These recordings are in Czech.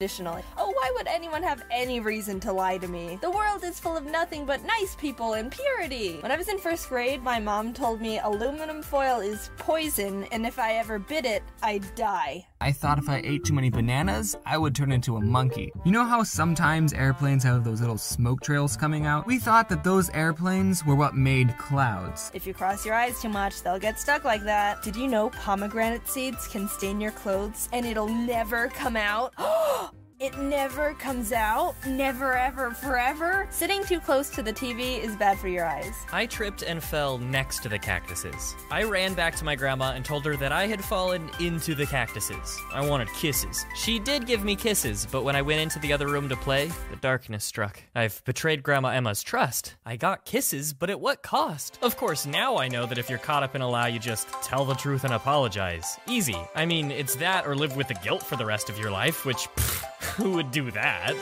Additionally, oh, why would anyone have any reason to lie to me? The world is full of nothing but nice people and purity. When I was in first grade, my mom told me aluminum foil is poison, and if I ever bit it, I'd die. I thought if I ate too many bananas, I would turn into a monkey. You know how sometimes airplanes have those little smoke trails coming out? We thought that those airplanes were what made clouds. If you cross your eyes too much, they'll get stuck like that. Did you know pomegranate seeds can stain your clothes and it'll never come out? Oh, It never comes out, never ever forever. Sitting too close to the TV is bad for your eyes. I tripped and fell next to the cactuses. I ran back to my grandma and told her that I had fallen into the cactuses. I wanted kisses. She did give me kisses, but when I went into the other room to play, the darkness struck. I've betrayed Grandma Emma's trust. I got kisses, but at what cost? Of course, now I know that if you're caught up in a lie, you just tell the truth and apologize. Easy. I mean, it's that or live with the guilt for the rest of your life, which. Pff, who would do that?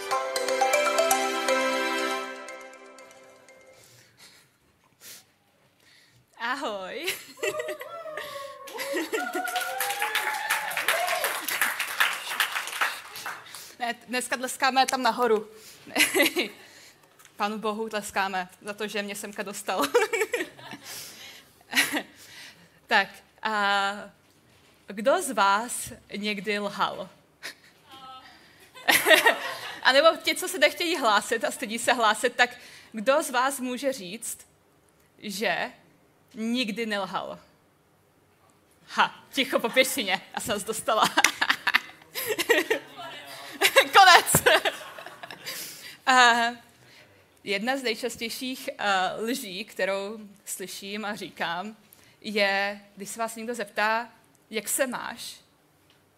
Ahoj. ne, dneska tleskáme tam nahoru. Panu Bohu tleskáme za to, že mě semka dostal. tak, a kdo z vás někdy lhal? a nebo ti, co se nechtějí hlásit a stydí se hlásit, tak kdo z vás může říct, že nikdy nelhal? Ha, ticho po pěšině, já jsem se dostala. Konec. uh, jedna z nejčastějších uh, lží, kterou slyším a říkám, je, když se vás někdo zeptá, jak se máš,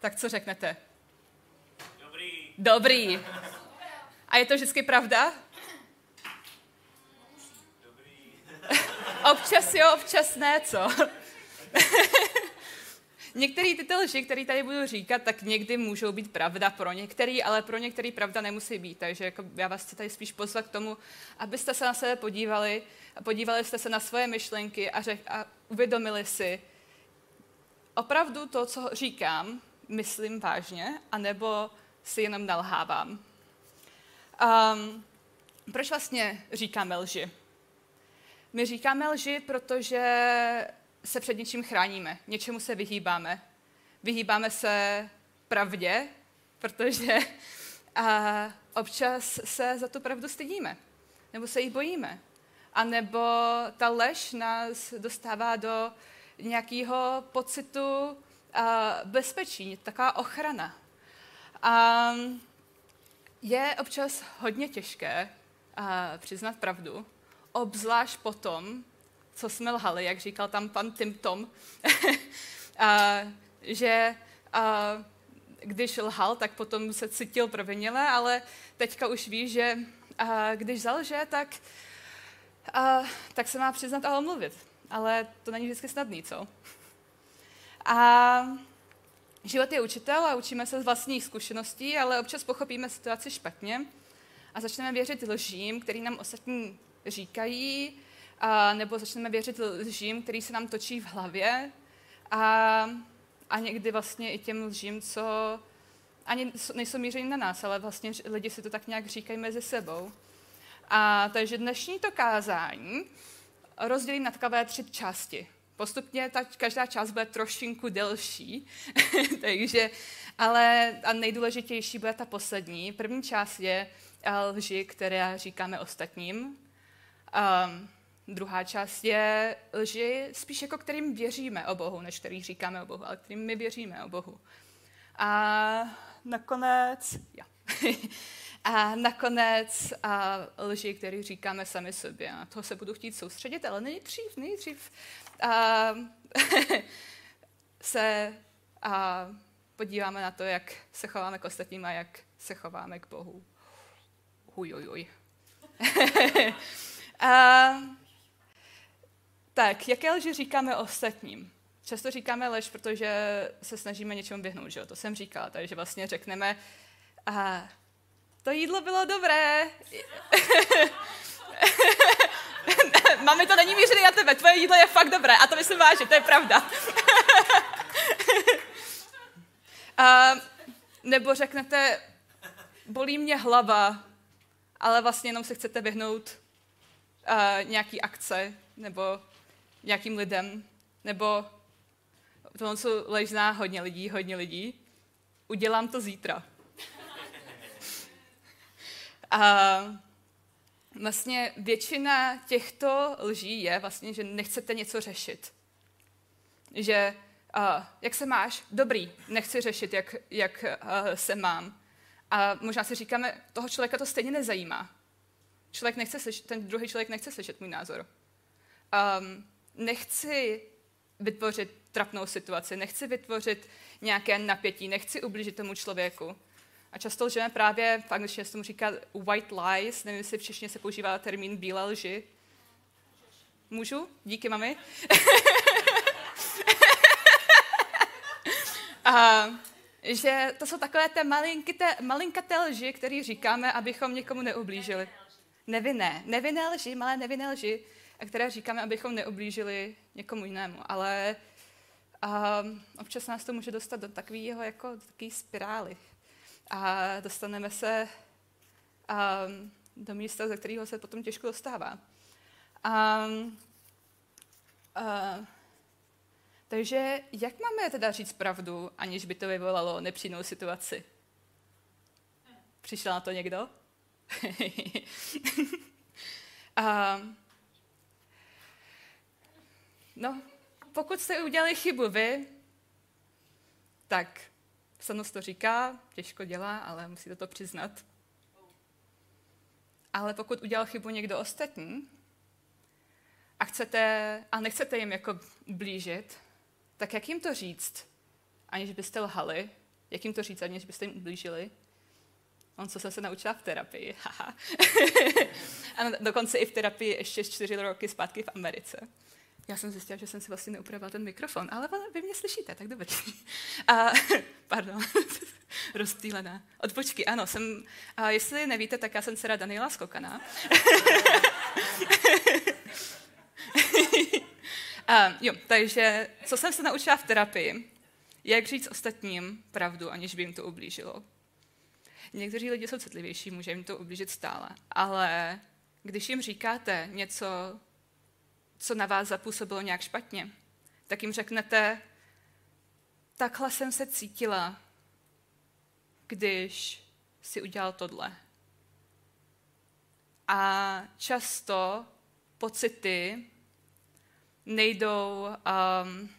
tak co řeknete? Dobrý. A je to vždycky pravda? Dobrý. občas jo, občas ne, co? Některé tyto lži, které tady budu říkat, tak někdy můžou být pravda pro některý, ale pro některý pravda nemusí být. Takže jako já vás chci tady spíš pozvat k tomu, abyste se na sebe podívali a podívali jste se na svoje myšlenky a, řek, a uvědomili si, opravdu to, co říkám, myslím vážně, anebo si jenom nalhávám. Um, proč vlastně říkáme lži? My říkáme lži, protože se před něčím chráníme, něčemu se vyhýbáme. Vyhýbáme se pravdě, protože a občas se za tu pravdu stydíme, nebo se jí bojíme. A nebo ta lež nás dostává do nějakého pocitu a bezpečí, taková ochrana. A je občas hodně těžké a, přiznat pravdu, obzvlášť potom, co jsme lhali, jak říkal tam pan Tim Tom, a, že a, když lhal, tak potom se cítil provinile, ale teďka už ví, že a, když zalže, tak, a, tak se má přiznat a omluvit. Ale to není vždycky snadný, co? A Život je učitel a učíme se z vlastních zkušeností, ale občas pochopíme situaci špatně a začneme věřit lžím, který nám ostatní říkají, a, nebo začneme věřit lžím, který se nám točí v hlavě a, a někdy vlastně i těm lžím, co ani nejsou míření na nás, ale vlastně lidi si to tak nějak říkají mezi sebou. A takže dnešní to kázání rozdělím na takové tři části. Postupně ta, každá část bude trošinku delší, takže, ale a nejdůležitější bude ta poslední. První část je eh, lži, které říkáme ostatním. Um, druhá část je lži spíš jako kterým věříme o Bohu, než který říkáme o Bohu, ale kterým my věříme o Bohu. A nakonec, ja. a nakonec a lži, který říkáme sami sobě. A toho se budu chtít soustředit, ale nejdřív, nejdřív se a podíváme na to, jak se chováme k ostatním a jak se chováme k Bohu. Huj, huj, huj. a, tak, jaké lži říkáme ostatním? Často říkáme lež, protože se snažíme něčemu vyhnout, že jo? To jsem říkala, takže vlastně řekneme, a, to jídlo bylo dobré. Mami, to není mířený na tebe, tvoje jídlo je fakt dobré a to myslím vážně, to je pravda. uh, nebo řeknete, bolí mě hlava, ale vlastně jenom se chcete vyhnout uh, nějaký akce nebo nějakým lidem, nebo tohle, co lež zná hodně lidí, hodně lidí, udělám to zítra. A vlastně většina těchto lží je vlastně, že nechcete něco řešit. Že uh, jak se máš? Dobrý, nechci řešit, jak, jak uh, se mám. A možná si říkáme, toho člověka to stejně nezajímá. Člověk nechce slyšet, ten druhý člověk nechce slyšet můj názor. Um, nechci vytvořit trapnou situaci, nechci vytvořit nějaké napětí, nechci ublížit tomu člověku. A často lžeme právě, v angličtině se tomu říká white lies, nevím, jestli všichni se používá termín bílé lži. Můžu? Díky, mami. A, že to jsou takové té malinkaté, lži, které říkáme, abychom někomu neublížili. Nevinné. Nevinné lži, malé nevinné lži, které říkáme, abychom neublížili někomu jinému. Ale a občas nás to může dostat do takového jako do takové spirály. A dostaneme se a, do místa, ze kterého se potom těžko dostává. A, a, takže jak máme teda říct pravdu, aniž by to vyvolalo nepříjemnou situaci? Přišel na to někdo? a, no, pokud jste udělali chybu vy, tak psanost to říká, těžko dělá, ale musíte to přiznat. Ale pokud udělal chybu někdo ostatní a, chcete, a nechcete jim jako blížit, tak jak jim to říct, aniž byste lhali, jak jim to říct, aniž byste jim ublížili? On, co jsem se naučila v terapii. a dokonce i v terapii ještě čtyři roky zpátky v Americe. Já jsem zjistila, že jsem si vlastně neupravila ten mikrofon, ale vy mě slyšíte, tak dobře. A, pardon, rozptýlená. Odpočky, ano, jsem, a jestli nevíte, tak já jsem dcera Daniela Skokana. a, jo, takže co jsem se naučila v terapii, jak říct ostatním pravdu, aniž by jim to ublížilo. Někteří lidi jsou citlivější, může jim to ublížit stále, ale když jim říkáte něco, co na vás zapůsobilo nějak špatně, tak jim řeknete, takhle jsem se cítila, když si udělal tohle. A často pocity nejdou... Um,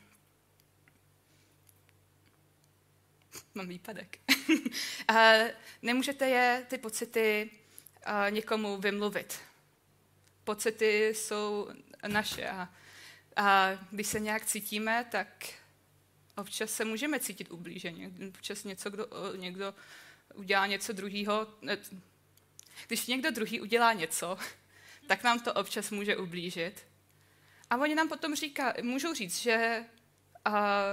mám výpadek. nemůžete je, ty pocity, uh, někomu vymluvit. Pocity jsou naše. A, a když se nějak cítíme, tak občas se můžeme cítit ublíženě. Občas něco, kdo, někdo udělá něco druhého. Když někdo druhý udělá něco, tak nám to občas může ublížit. A oni nám potom říká, můžou říct, že, a,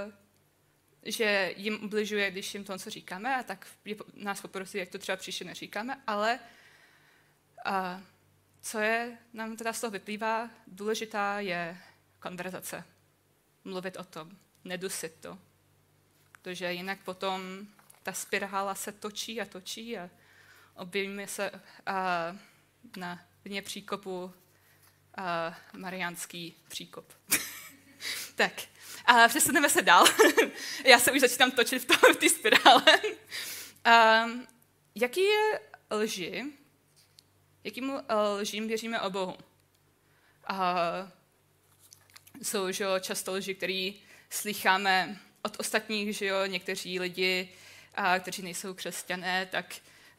že jim ubližuje, když jim to něco říkáme, a tak nás poprosí, jak to třeba příště neříkáme, ale a, co je, nám teda z toho vyplývá, důležitá je konverzace. Mluvit o tom, nedusit to. Protože jinak potom ta spirála se točí a točí a objevíme se a, na dně příkopu a, Mariánský příkop. tak, a přesuneme se dál. Já se už začínám točit v té spirále. A, jaký je lži, jakým eh, lžím věříme o Bohu. A jsou že jo, často lži, které slycháme od ostatních, že jo, někteří lidi, a, kteří nejsou křesťané, tak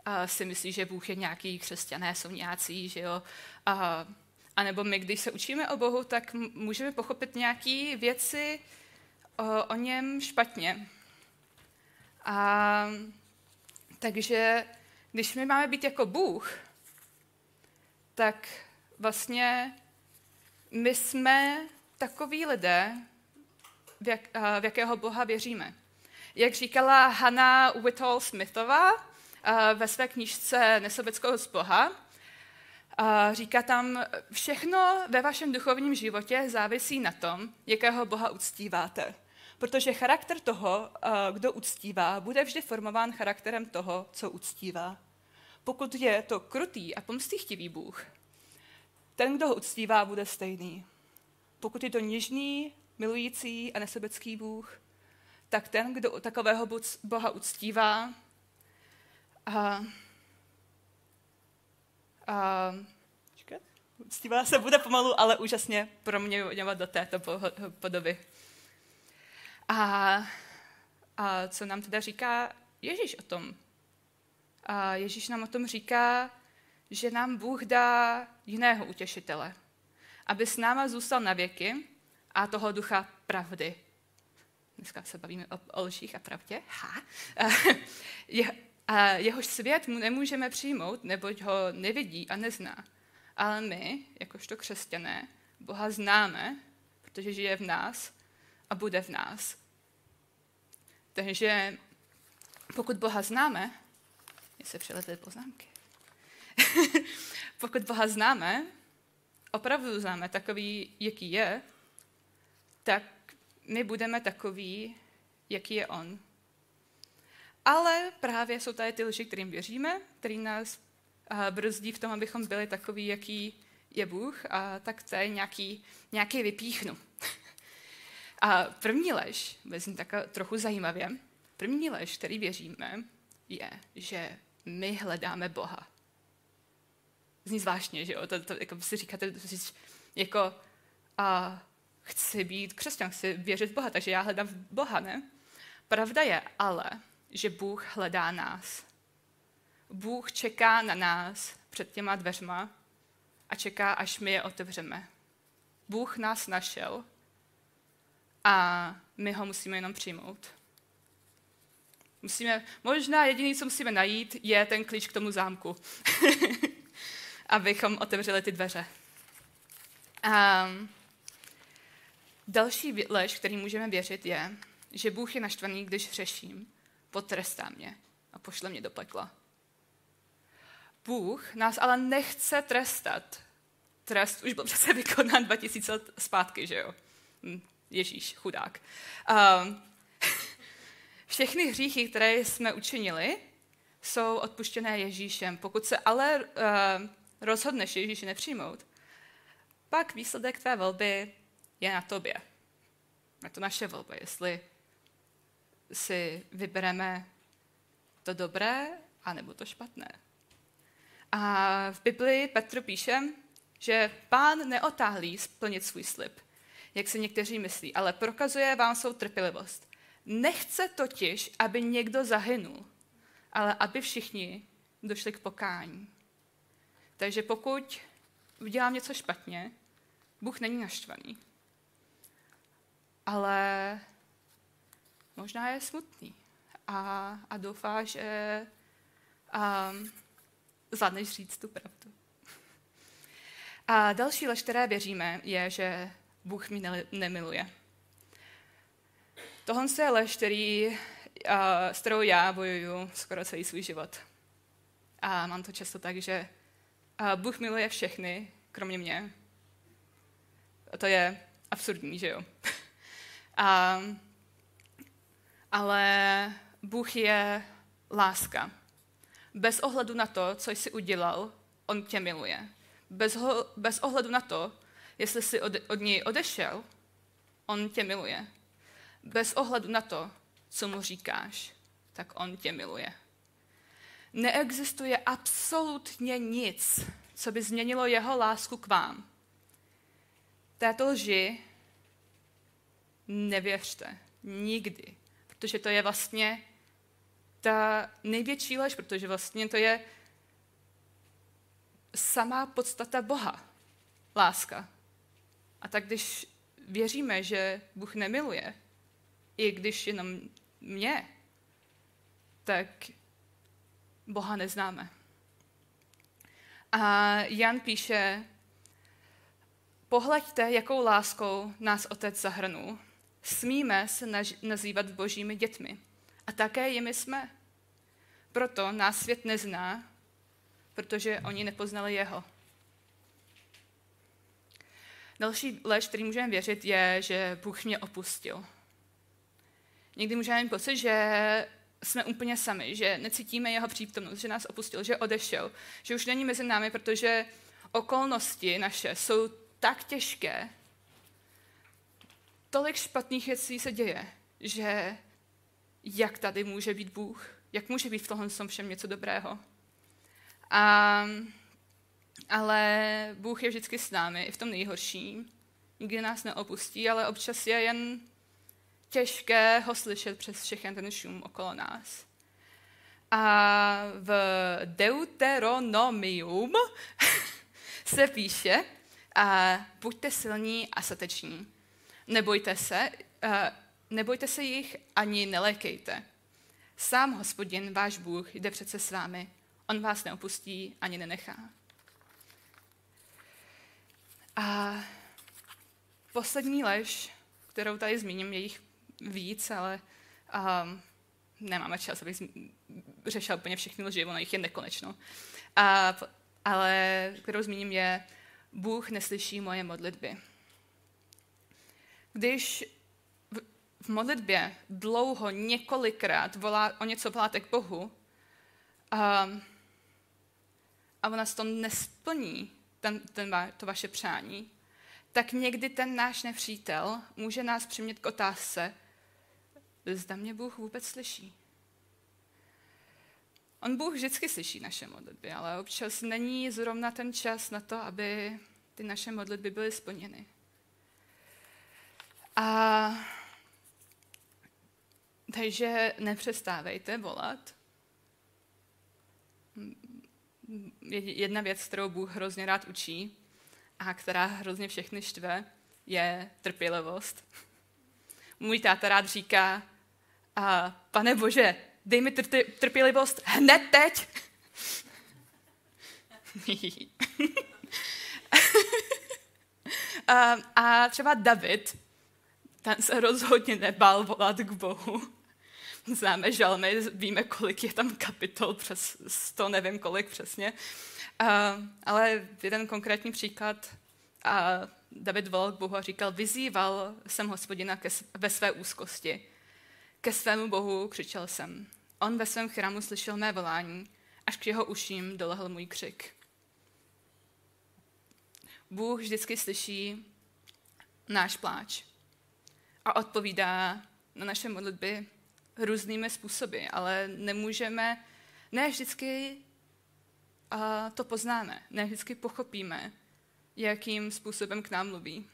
a, si myslí, že Bůh je nějaký křesťané, jsou nějací, že jo. A, a nebo my, když se učíme o Bohu, tak můžeme pochopit nějaké věci o, o něm špatně. A, takže když my máme být jako Bůh, tak vlastně my jsme takoví lidé, v, jak, v jakého Boha věříme. Jak říkala Hannah Whitall Smithová ve své knižce Nesobeckou z Boha, říká tam, všechno ve vašem duchovním životě závisí na tom, jakého Boha uctíváte. Protože charakter toho, kdo uctívá, bude vždy formován charakterem toho, co uctívá. Pokud je to krutý a pomstychtivý Bůh, ten, kdo ho uctívá, bude stejný. Pokud je to něžný, milující a nesebecký Bůh, tak ten, kdo takového Boha uctívá, a, a, uctívá se bude pomalu, ale úžasně proměňovat do této podoby. A, a co nám teda říká Ježíš o tom? A Ježíš nám o tom říká, že nám Bůh dá jiného utěšitele, aby s náma zůstal na věky a toho ducha pravdy. Dneska se bavíme o, o lžích a pravdě. Ha. Je, a jehož svět mu nemůžeme přijmout, neboť ho nevidí a nezná. Ale my, jakožto křesťané, Boha známe, protože žije v nás a bude v nás. Takže pokud Boha známe, se přiletly poznámky. pokud Boha známe, opravdu známe takový, jaký je, tak my budeme takový, jaký je On. Ale právě jsou tady ty lži, kterým věříme, který nás brzdí v tom, abychom byli takový, jaký je Bůh, a tak to je nějaký, nějaký vypíchnu. A první lež, vezmu tak trochu zajímavě, první lež, který věříme, je, že my hledáme Boha. Zní zvláštně, že jo? To, to, jako si říkáte, jako a chci být křesťan, chci věřit v Boha, takže já hledám Boha, ne? Pravda je ale, že Bůh hledá nás. Bůh čeká na nás před těma dveřma a čeká, až my je otevřeme. Bůh nás našel a my ho musíme jenom přijmout. Musíme, možná jediný, co musíme najít, je ten klíč k tomu zámku, abychom otevřeli ty dveře. Um, další lež, který můžeme věřit, je, že Bůh je naštvaný, když řeším, potrestá mě a pošle mě do pekla. Bůh nás ale nechce trestat. Trest už byl přece vykonán 2000 let zpátky, že jo? Hm, Ježíš, chudák. Um, všechny hříchy, které jsme učinili, jsou odpuštěné Ježíšem. Pokud se ale uh, rozhodneš Ježíše nepřijmout, pak výsledek tvé volby je na tobě. Je to naše volba, jestli si vybereme to dobré, anebo to špatné. A v Biblii Petr píše, že pán neotáhlí splnit svůj slib, jak si někteří myslí, ale prokazuje vám svou trpělivost. Nechce totiž, aby někdo zahynul, ale aby všichni došli k pokání. Takže pokud udělám něco špatně, Bůh není naštvaný. Ale možná je smutný a, a doufá, že um, zvládneš říct tu pravdu. A další lež, které věříme, je, že Bůh mě nemiluje. Tohle je lež, který, uh, s kterou já bojuju skoro celý svůj život. A mám to často tak, že uh, Bůh miluje všechny, kromě mě. A to je absurdní, že jo? A, ale Bůh je láska. Bez ohledu na to, co jsi udělal, on tě miluje. Bez, ho, bez ohledu na to, jestli jsi od, od něj odešel, on tě miluje. Bez ohledu na to, co mu říkáš, tak on tě miluje. Neexistuje absolutně nic, co by změnilo jeho lásku k vám. Této lži nevěřte. Nikdy. Protože to je vlastně ta největší lež, protože vlastně to je samá podstata Boha. Láska. A tak když věříme, že Bůh nemiluje, i když jenom mě, tak Boha neznáme. A Jan píše, pohleďte, jakou láskou nás Otec zahrnul. Smíme se nazývat božími dětmi. A také jimi jsme. Proto nás svět nezná, protože oni nepoznali jeho. Další lež, který můžeme věřit, je, že Bůh mě opustil. Někdy můžeme mít pocit, že jsme úplně sami, že necítíme jeho přítomnost, že nás opustil, že odešel, že už není mezi námi, protože okolnosti naše jsou tak těžké, tolik špatných věcí se děje, že jak tady může být Bůh, jak může být v tohle všem něco dobrého. A, ale Bůh je vždycky s námi, i v tom nejhorším. Nikdy nás neopustí, ale občas je jen těžké ho slyšet přes všechen ten šum okolo nás. A v Deuteronomium se píše, a buďte silní a sateční. Nebojte se, uh, nebojte se jich ani nelékejte. Sám hospodin, váš Bůh, jde přece s vámi. On vás neopustí ani nenechá. A poslední lež, kterou tady zmíním, je jich víc, ale um, nemáme čas, abych řešil úplně všechny lži, ono jich je nekonečno. A, ale kterou zmíním je, Bůh neslyší moje modlitby. Když v, v modlitbě dlouho, několikrát volá, o něco voláte k Bohu a, a ona to nesplní, ten, ten, to vaše přání, tak někdy ten náš nepřítel může nás přimět k otázce, zda mě Bůh vůbec slyší. On Bůh vždycky slyší naše modlitby, ale občas není zrovna ten čas na to, aby ty naše modlitby byly splněny. A takže nepřestávejte volat. Jedna věc, kterou Bůh hrozně rád učí a která hrozně všechny štve, je trpělivost. Můj táta rád říká, a pane Bože, dej mi trpělivost hned teď. a, a třeba David, ten se rozhodně nebál volat k Bohu. Známe žalmy, víme, kolik je tam kapitol, přes sto, nevím kolik přesně. A, ale jeden konkrétní příklad, a David volal k Bohu a říkal, vyzýval jsem hospodina ke, ve své úzkosti. Ke svému Bohu křičel jsem. On ve svém chrámu slyšel mé volání, až k jeho uším dolehl můj křik. Bůh vždycky slyší náš pláč a odpovídá na naše modlitby různými způsoby, ale nemůžeme, ne vždycky a to poznáme, ne vždycky pochopíme, jakým způsobem k nám mluví.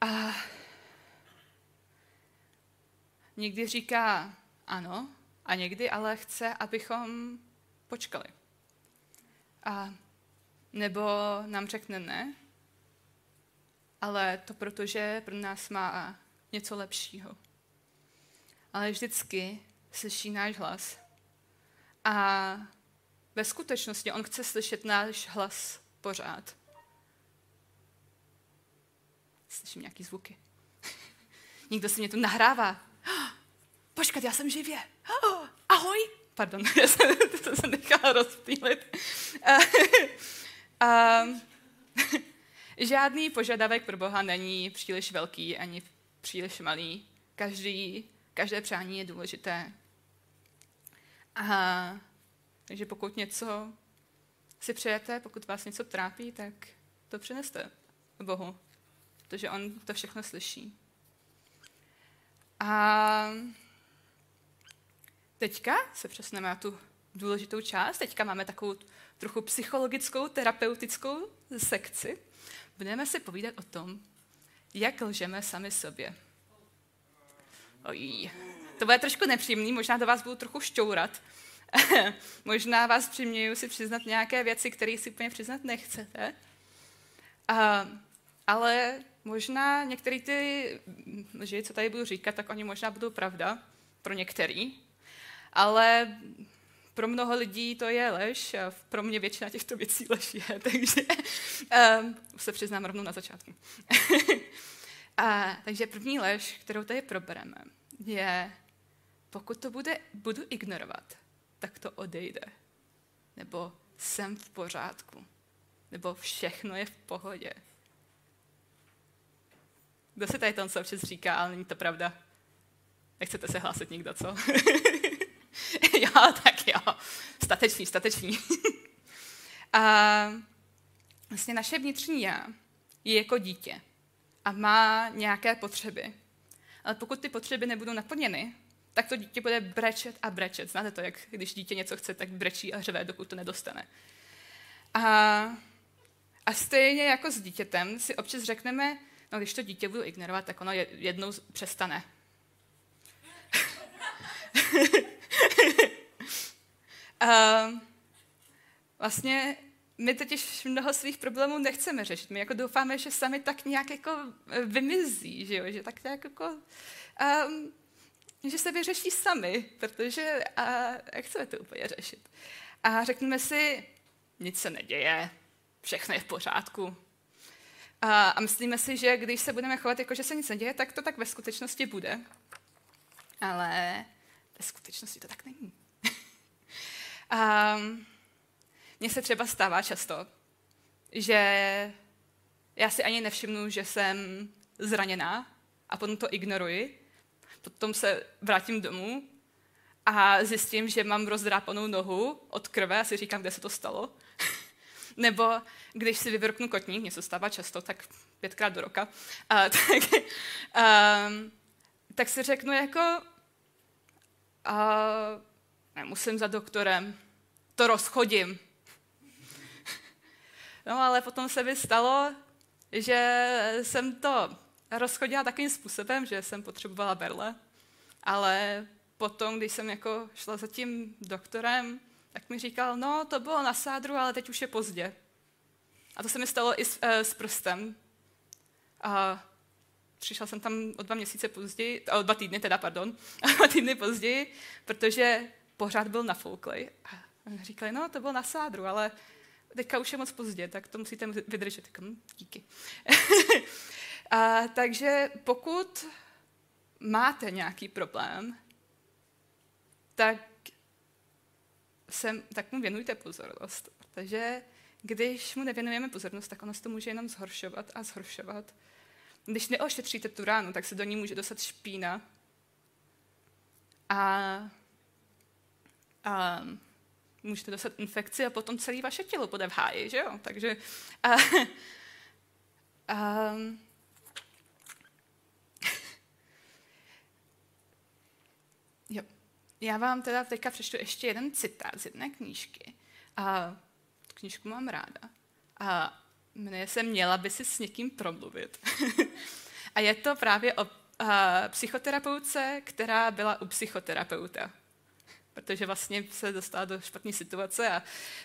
A někdy říká ano, a někdy ale chce, abychom počkali. A nebo nám řekne ne, ale to proto, že pro nás má něco lepšího. Ale vždycky slyší náš hlas. A ve skutečnosti on chce slyšet náš hlas pořád. Slyším nějaký zvuky. Někdo si mě tu nahrává. Počkat, já jsem živě. Ahoj. Pardon, já jsem, to jsem nechala rozptýlit. Um, žádný požadavek pro Boha není příliš velký ani příliš malý. Každý, každé přání je důležité. A, takže pokud něco si přejete, pokud vás něco trápí, tak to přineste Bohu, protože On to všechno slyší. A teďka se přesneme na tu důležitou část. Teďka máme takovou trochu psychologickou, terapeutickou sekci. Budeme si povídat o tom, jak lžeme sami sobě. Oj, to bude trošku nepříjemný, možná do vás budu trochu šťourat. možná vás přiměju si přiznat nějaké věci, které si úplně přiznat nechcete. A, ale možná některé ty lži, co tady budu říkat, tak oni možná budou pravda pro některý. Ale pro mnoho lidí to je lež a pro mě většina těchto věcí lež je, takže um, se přiznám rovnou na začátku. a, takže první lež, kterou tady probereme, je, pokud to bude, budu ignorovat, tak to odejde. Nebo jsem v pořádku. Nebo všechno je v pohodě. Kdo se tady to občas říká, ale není to pravda? Nechcete se hlásit nikdo, co? jo, tak jo. Statečný, statečný. a vlastně naše vnitřní já je jako dítě a má nějaké potřeby. Ale pokud ty potřeby nebudou naplněny, tak to dítě bude brečet a brečet. Znáte to, jak když dítě něco chce, tak brečí a řve, dokud to nedostane. A, a stejně jako s dítětem si občas řekneme, no když to dítě budu ignorovat, tak ono jednou přestane. a vlastně my totiž mnoho svých problémů nechceme řešit. My jako doufáme, že sami tak nějak jako e, vymizí, že, jo? že tak nějak jako, um, že se vyřeší sami, protože a, chceme to úplně řešit. A řekneme si, nic se neděje, všechno je v pořádku. A, a myslíme si, že když se budeme chovat jako, že se nic neděje, tak to tak ve skutečnosti bude. Ale ve skutečnosti to tak není. um, mně se třeba stává často, že já si ani nevšimnu, že jsem zraněná a potom to ignoruji. Potom se vrátím domů a zjistím, že mám rozdrápanou nohu od krve a si říkám, kde se to stalo. Nebo když si vyvrknu kotník, mně se stává často, tak pětkrát do roka, a, tak, a, tak si řeknu jako, a, nemusím za doktorem, to rozchodím. No ale potom se mi stalo, že jsem to rozchodila takovým způsobem, že jsem potřebovala berle, ale potom, když jsem jako šla za tím doktorem, tak mi říkal, no to bylo na sádru, ale teď už je pozdě. A to se mi stalo i s, e, s prstem. A přišla jsem tam o dva měsíce později, o dva týdny teda, pardon, o dva týdny později, protože pořád byl nafouklej. A říkali, no to bylo na sádru, ale teďka už je moc pozdě, tak to musíte vydržet. Hm, díky. a, takže pokud máte nějaký problém, tak, sem, tak mu věnujte pozornost. Protože když mu nevěnujeme pozornost, tak ono se to může jenom zhoršovat a zhoršovat. Když neošetříte tu ránu, tak se do ní může dostat špína. A, a můžete dostat infekci a potom celé vaše tělo bude v háji, že jo? Takže a, a, jo. Já vám teda teďka přečtu ještě jeden citát z jedné knížky. A tu knížku mám ráda. A jmenuje se Měla by si s někým promluvit. a je to právě o a, psychoterapeutce, která byla u psychoterapeuta protože vlastně se dostala do špatné situace a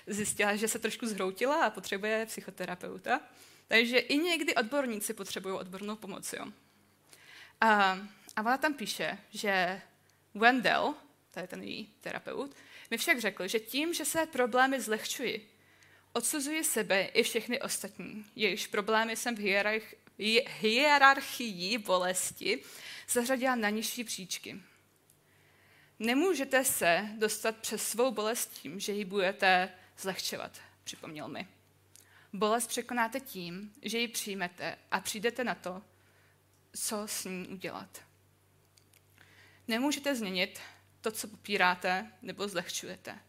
zjistila, že se trošku zhroutila a potřebuje psychoterapeuta. Takže i někdy odborníci potřebují odbornou pomoc. Jo. A, a ona tam píše, že Wendell, to je ten její terapeut, mi však řekl, že tím, že se problémy zlehčuji, odsuzuji sebe i všechny ostatní, jejichž problémy jsem v hierarchii, hierarchii bolesti zařadila na nižší příčky. Nemůžete se dostat přes svou bolest tím, že ji budete zlehčovat, připomněl mi. Bolest překonáte tím, že ji přijmete a přijdete na to, co s ní udělat. Nemůžete změnit to, co popíráte nebo zlehčujete.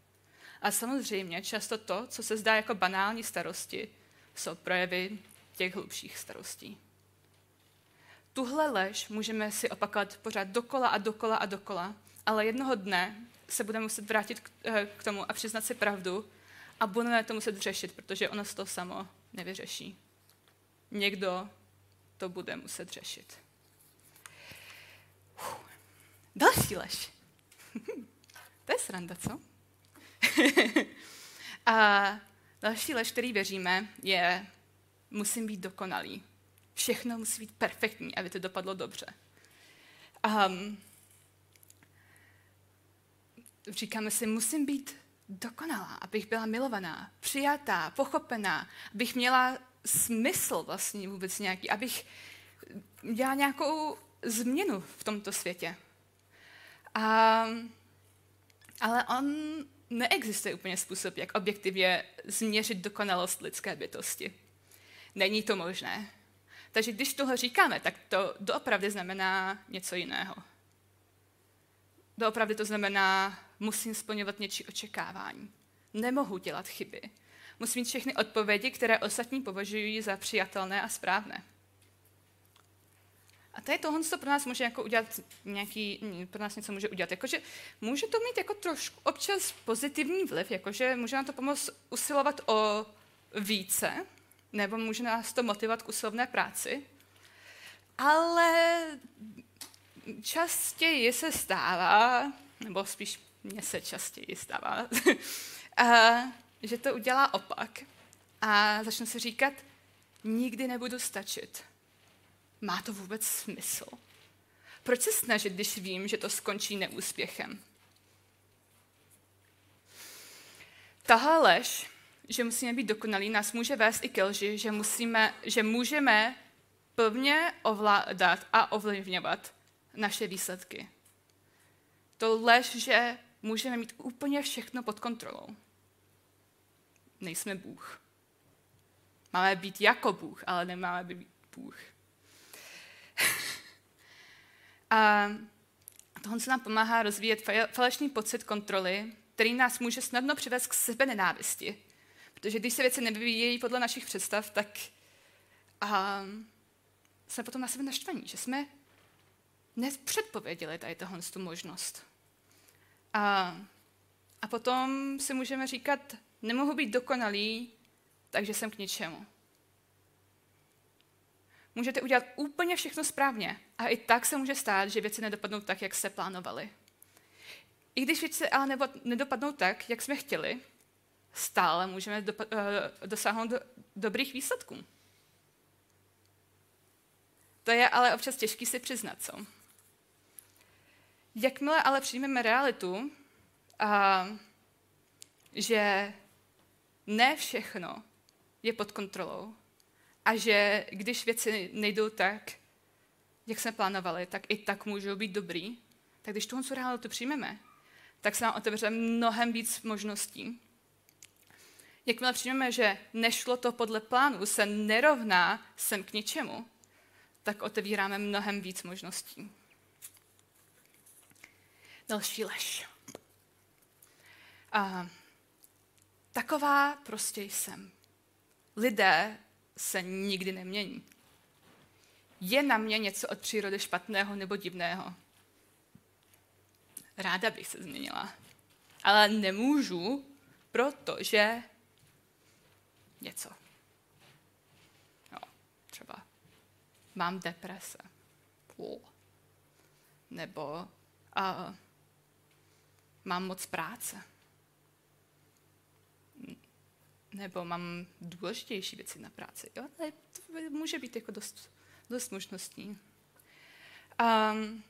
A samozřejmě často to, co se zdá jako banální starosti, jsou projevy těch hlubších starostí. Tuhle lež můžeme si opakovat pořád dokola a dokola a dokola, ale jednoho dne se budeme muset vrátit k, eh, tomu a přiznat si pravdu a budeme to muset řešit, protože ono se to samo nevyřeší. Někdo to bude muset řešit. Uf. Další lež. to je sranda, co? a další lež, který věříme, je musím být dokonalý. Všechno musí být perfektní, aby to dopadlo dobře. Um, říkáme si, musím být dokonalá, abych byla milovaná, přijatá, pochopená, abych měla smysl vlastně vůbec nějaký, abych dělala nějakou změnu v tomto světě. A, ale on neexistuje úplně způsob, jak objektivně změřit dokonalost lidské bytosti. Není to možné. Takže když tohle říkáme, tak to doopravdy znamená něco jiného. Doopravdy to znamená, musím splňovat něčí očekávání. Nemohu dělat chyby. Musím mít všechny odpovědi, které ostatní považují za přijatelné a správné. A tady tohle to pro nás může jako udělat nějaký, pro nás něco může udělat. Jakože může to mít jako trošku občas pozitivní vliv, jakože může nám to pomoct usilovat o více, nebo může nás to motivovat k usilovné práci, ale častěji se stává, nebo spíš mně se častěji stává, že to udělá opak a začne si říkat, nikdy nebudu stačit. Má to vůbec smysl? Proč se snažit, když vím, že to skončí neúspěchem? Tahle lež, že musíme být dokonalí, nás může vést i ke lži, že, musíme, že můžeme plně ovládat a ovlivňovat naše výsledky. To lež, že můžeme mít úplně všechno pod kontrolou. Nejsme Bůh. Máme být jako Bůh, ale nemáme být Bůh. A tohle se nám pomáhá rozvíjet falešný pocit kontroly, který nás může snadno přivést k sebe nenávisti. Protože když se věci nevyvíjejí podle našich představ, tak a, jsme potom na sebe naštvaní, že jsme nepředpověděli tady tohle tu možnost. A, a potom si můžeme říkat, nemohu být dokonalý, takže jsem k ničemu. Můžete udělat úplně všechno správně a i tak se může stát, že věci nedopadnou tak, jak se plánovali. I když věci ale nedopadnou tak, jak jsme chtěli, stále můžeme uh, dosáhnout do, dobrých výsledků. To je ale občas těžký si přiznat, co? Jakmile ale přijmeme realitu, a, že ne všechno je pod kontrolou a že když věci nejdou tak, jak jsme plánovali, tak i tak můžou být dobrý, tak když tuhle realitu přijmeme, tak se nám otevře mnohem víc možností. Jakmile přijmeme, že nešlo to podle plánu, se nerovná sem k ničemu, tak otevíráme mnohem víc možností. Další lež. A taková prostě jsem. Lidé se nikdy nemění. Je na mě něco od přírody špatného nebo divného? Ráda bych se změnila. Ale nemůžu, protože něco. No, třeba mám deprese. Půl. Nebo uh, mám moc práce. Nebo mám důležitější věci na práci. Jo? To může být jako dost, dost možností. Um,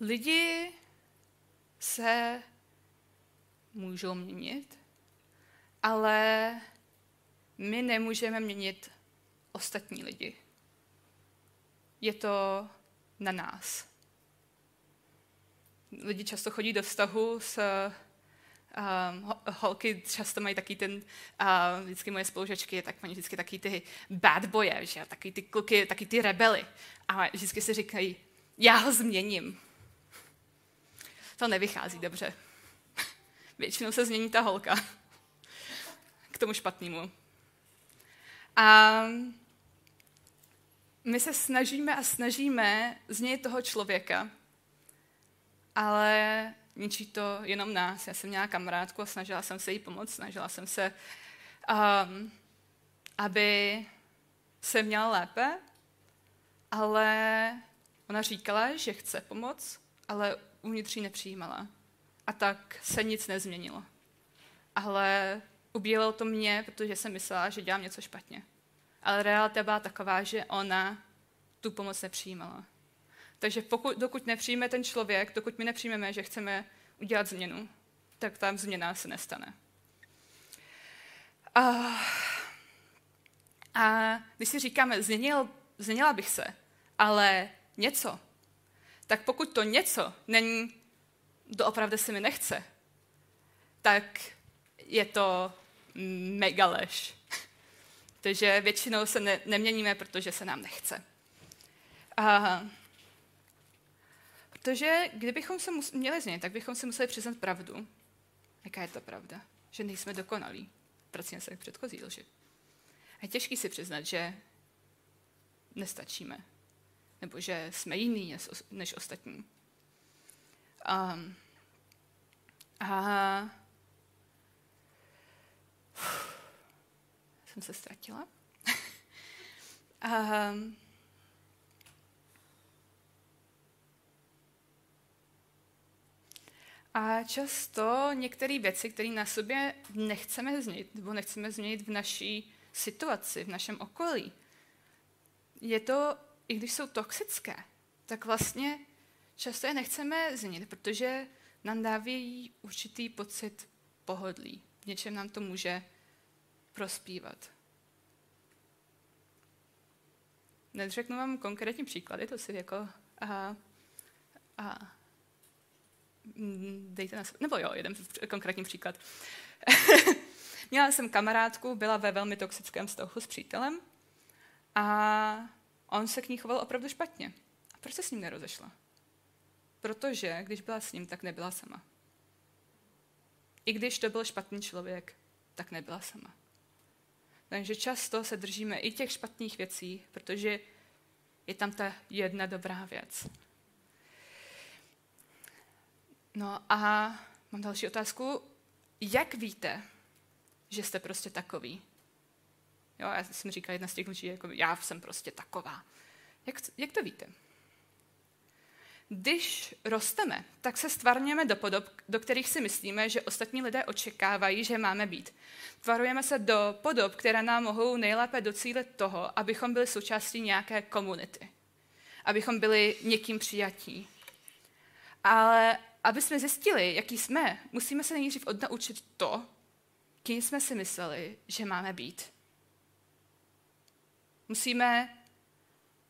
lidi se můžou měnit, ale my nemůžeme měnit ostatní lidi. Je to na nás. Lidi často chodí do vztahu s um, holky často mají taky ten, uh, vždycky moje spolužačky, tak mají vždycky taky ty bad boje, že taky ty kluky, taky ty rebely. A vždycky si říkají, já ho změním. To nevychází dobře. Většinou se změní ta holka k tomu špatnému. A my se snažíme a snažíme změnit toho člověka, ale ničí to jenom nás. Já jsem měla kamarádku a snažila jsem se jí pomoct, snažila jsem se, um, aby se měla lépe, ale ona říkala, že chce pomoct, ale uvnitř ji nepřijímala. A tak se nic nezměnilo. Ale ubíjelo to mě, protože jsem myslela, že dělám něco špatně. Ale realita byla taková, že ona tu pomoc nepřijímala. Takže pokud, dokud nepřijme ten člověk, dokud my nepřijmeme, že chceme udělat změnu, tak ta změna se nestane. A, a když si říkáme, změnil, změnila bych se, ale něco, tak pokud to něco není, doopravdy se mi nechce, tak je to mega lež. Takže většinou se ne, neměníme, protože se nám nechce. A Protože kdybychom se mus- měli změnit, tak bychom si museli přiznat pravdu. Jaká je to pravda? Že nejsme dokonalí. Pracujeme se k předchozí lži. A je těžký si přiznat, že nestačíme. Nebo že jsme jiný než, ostatní. Um, a jsem se ztratila. um, A často některé věci, které na sobě nechceme změnit, nebo nechceme změnit v naší situaci, v našem okolí, je to, i když jsou toxické, tak vlastně často je nechceme změnit, protože nám dávají určitý pocit pohodlí. V něčem nám to může prospívat. Neřeknu vám konkrétní příklady, to si jako a, a, dejte na nebo jo, jeden konkrétní příklad. Měla jsem kamarádku, byla ve velmi toxickém vztahu s přítelem a on se k ní choval opravdu špatně. A proč se s ním nerozešla? Protože když byla s ním, tak nebyla sama. I když to byl špatný člověk, tak nebyla sama. Takže často se držíme i těch špatných věcí, protože je tam ta jedna dobrá věc. No a mám další otázku. Jak víte, že jste prostě takový? Jo, já jsem říkala jedna z těch lidí, jako já jsem prostě taková. Jak, jak to víte? Když rosteme, tak se stvarněme do podob, do kterých si myslíme, že ostatní lidé očekávají, že máme být. Tvarujeme se do podob, které nám mohou nejlépe docílit toho, abychom byli součástí nějaké komunity. Abychom byli někým přijatí. Ale aby jsme zjistili, jaký jsme, musíme se nejdřív odnaučit to, kým jsme si mysleli, že máme být. Musíme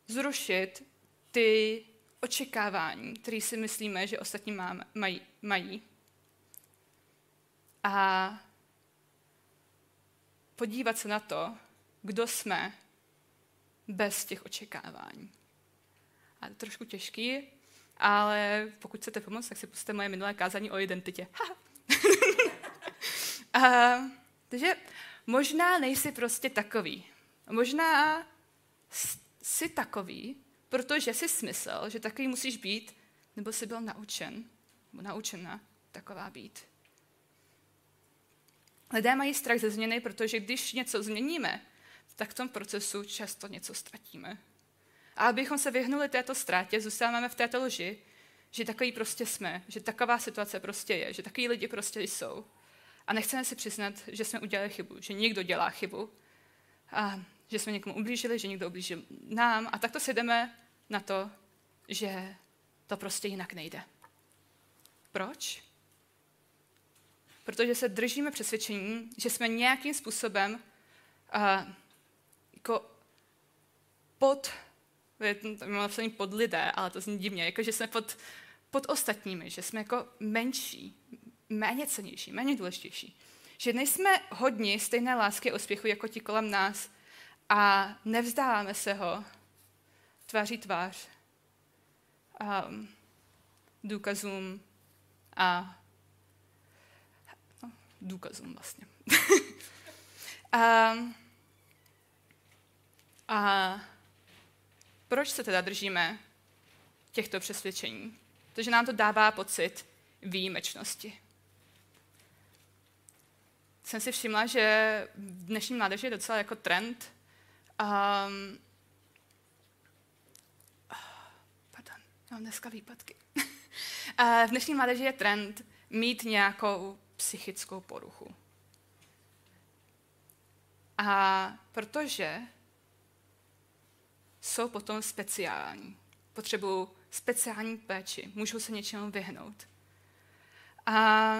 zrušit ty očekávání, které si myslíme, že ostatní máme, mají, mají. A podívat se na to, kdo jsme bez těch očekávání. A to je trošku těžký, ale pokud chcete pomoct, tak si pustíte moje minulé kázání o identitě. a, takže možná nejsi prostě takový. Možná jsi takový, protože jsi smysl, že takový musíš být, nebo jsi byl naučen, nebo naučena taková být. Lidé mají strach ze změny, protože když něco změníme, tak v tom procesu často něco ztratíme. A abychom se vyhnuli této ztrátě, zůstáváme v této lži, že takový prostě jsme, že taková situace prostě je, že takový lidi prostě jsou. A nechceme si přiznat, že jsme udělali chybu, že někdo dělá chybu a že jsme někomu ublížili, že někdo ublížil nám a takto si jdeme na to, že to prostě jinak nejde. Proč? Protože se držíme přesvědčení, že jsme nějakým způsobem uh, jako pod mám napsaný pod lidé, ale to zní divně, jako že jsme pod, pod ostatními, že jsme jako menší, méně cenější, méně důležitější. Že nejsme hodni stejné lásky a úspěchu jako ti kolem nás a nevzdáváme se ho tváří tvář um, důkazům a no, důkazům vlastně. um, a proč se teda držíme těchto přesvědčení? Protože nám to dává pocit výjimečnosti. Jsem si všimla, že v dnešní mládeži je docela jako trend. Um, pardon, mám dneska výpadky. v dnešní mládeži je trend mít nějakou psychickou poruchu. A protože jsou potom speciální. Potřebují speciální péči, můžou se něčemu vyhnout. A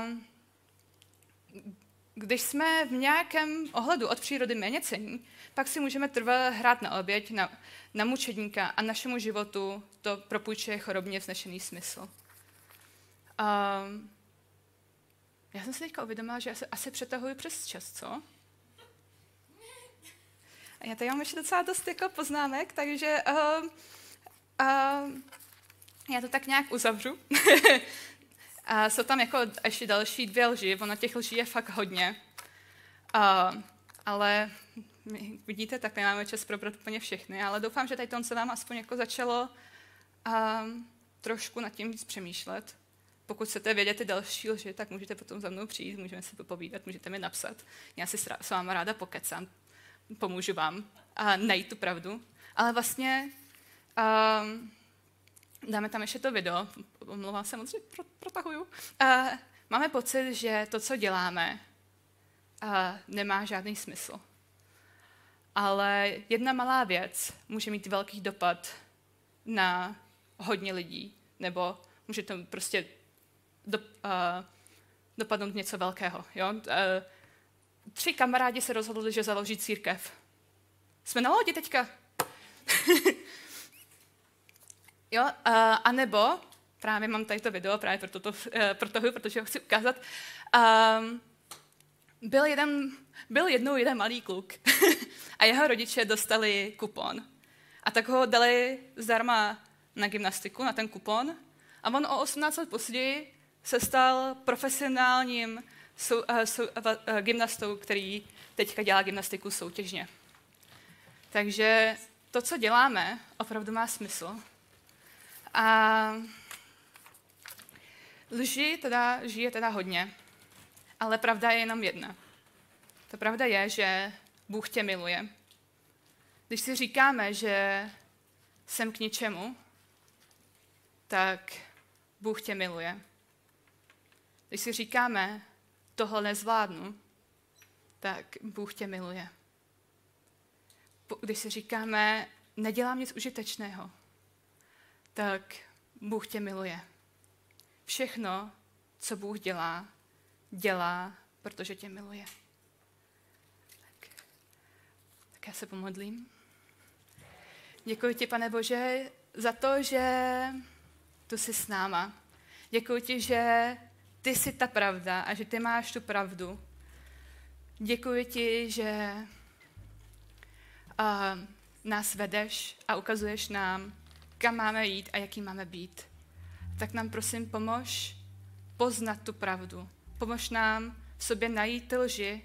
když jsme v nějakém ohledu od přírody méně cení, pak si můžeme trvat hrát na oběť, na, na mučedníka a našemu životu to propůjčuje chorobně vznešený smysl. A já jsem si teďka uvědomila, že asi, asi přetahuji přes čas, co? Já tady mám ještě docela dost jako poznámek, takže uh, uh, já to tak nějak uzavřu. a jsou tam jako ještě další dvě lži, ono těch lží je fakt hodně. Uh, ale vidíte, tak nemáme čas probrat úplně všechny, ale doufám, že tady to se vám aspoň jako začalo um, trošku nad tím víc přemýšlet. Pokud chcete vědět ty další lži, tak můžete potom za mnou přijít, můžeme si popovídat, můžete mi napsat. Já si s váma ráda pokecám, pomůžu vám a najít tu pravdu. Ale vlastně um, dáme tam ještě to video, omlouvám se moc, že protahuju. Uh, máme pocit, že to, co děláme, uh, nemá žádný smysl. Ale jedna malá věc může mít velký dopad na hodně lidí, nebo může to prostě do, uh, dopadnout něco velkého. Jo? Uh, tři kamarádi se rozhodli, že založí církev. Jsme na lodi teďka. jo? A nebo, právě mám tady to video, právě proto to, uh, proto, protože ho chci ukázat, um, byl, jeden, byl jednou jeden malý kluk a jeho rodiče dostali kupon. A tak ho dali zdarma na gymnastiku, na ten kupon. A on o 18 let později se stal profesionálním sou, uh, sou, uh, gymnastou, který teďka dělá gymnastiku soutěžně. Takže to, co děláme, opravdu má smysl. A lži teda, žije teda hodně, ale pravda je jenom jedna. Ta pravda je, že Bůh tě miluje. Když si říkáme, že jsem k ničemu, tak Bůh tě miluje. Když si říkáme, tohle nezvládnu, tak Bůh tě miluje. Když si říkáme, nedělám nic užitečného, tak Bůh tě miluje. Všechno, co Bůh dělá, dělá, protože tě miluje. Tak, tak já se pomodlím. Děkuji ti, pane Bože, za to, že tu jsi s náma. Děkuji ti, že ty jsi ta pravda a že ty máš tu pravdu. Děkuji ti, že uh, nás vedeš a ukazuješ nám, kam máme jít a jaký máme být. Tak nám prosím pomož poznat tu pravdu. Pomož nám v sobě najít ty lži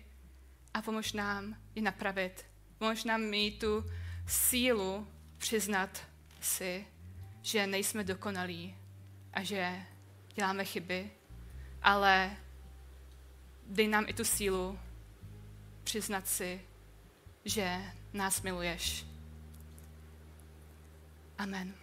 a pomož nám ji napravit. Pomož nám mít tu sílu přiznat si, že nejsme dokonalí a že děláme chyby, ale dej nám i tu sílu přiznat si, že nás miluješ. Amen.